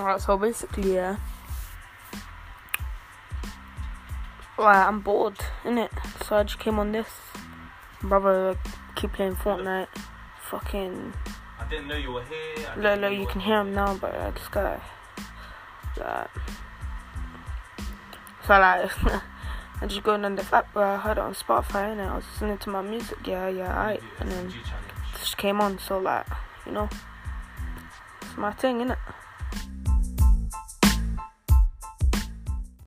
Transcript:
Alright, so basically, yeah. Like, I'm bored, innit? So I just came on this. Brother, keep playing Fortnite. Fucking. I didn't know you were here. I Look, look, you you can hear him now, but uh, this guy. Like. So, like. I just going on the app, bro. I heard it on Spotify, and I was listening to my music. Yeah, yeah, alright. And then just came on, so, like, you know. It's my thing, innit?